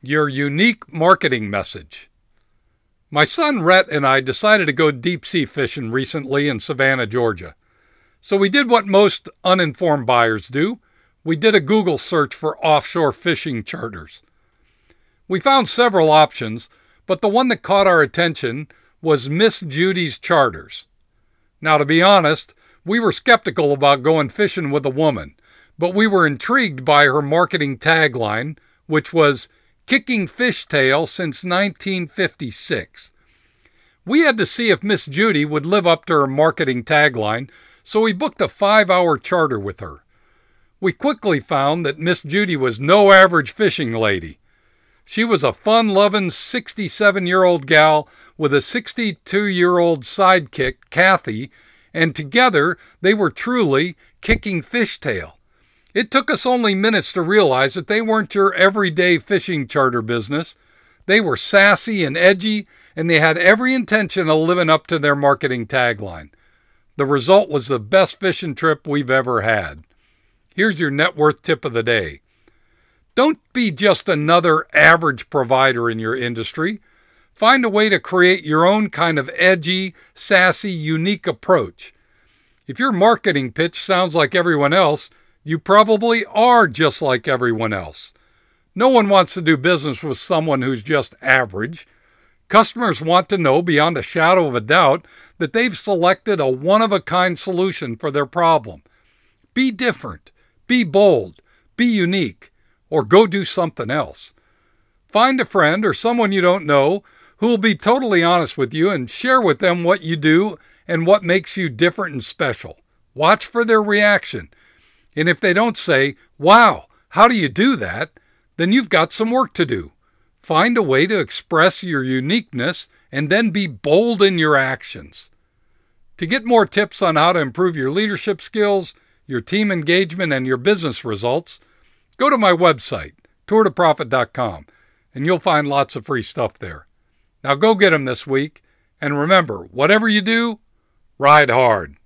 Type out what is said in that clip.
Your unique marketing message. My son Rhett and I decided to go deep sea fishing recently in Savannah, Georgia. So we did what most uninformed buyers do we did a Google search for offshore fishing charters. We found several options, but the one that caught our attention was Miss Judy's Charters. Now, to be honest, we were skeptical about going fishing with a woman, but we were intrigued by her marketing tagline, which was kicking fishtail since 1956. We had to see if Miss Judy would live up to her marketing tagline, so we booked a five hour charter with her. We quickly found that Miss Judy was no average fishing lady. She was a fun loving 67 year old gal with a 62 year old sidekick, Kathy, and together they were truly kicking fishtail. It took us only minutes to realize that they weren't your everyday fishing charter business. They were sassy and edgy, and they had every intention of living up to their marketing tagline. The result was the best fishing trip we've ever had. Here's your net worth tip of the day. Don't be just another average provider in your industry. Find a way to create your own kind of edgy, sassy, unique approach. If your marketing pitch sounds like everyone else, you probably are just like everyone else. No one wants to do business with someone who's just average. Customers want to know beyond a shadow of a doubt that they've selected a one of a kind solution for their problem. Be different, be bold, be unique, or go do something else. Find a friend or someone you don't know who will be totally honest with you and share with them what you do and what makes you different and special. Watch for their reaction and if they don't say, Wow, how do you do that? then you've got some work to do. Find a way to express your uniqueness and then be bold in your actions. To get more tips on how to improve your leadership skills, your team engagement, and your business results, go to my website, tourtoprofit.com, and you'll find lots of free stuff there. Now go get them this week, and remember, whatever you do, ride hard.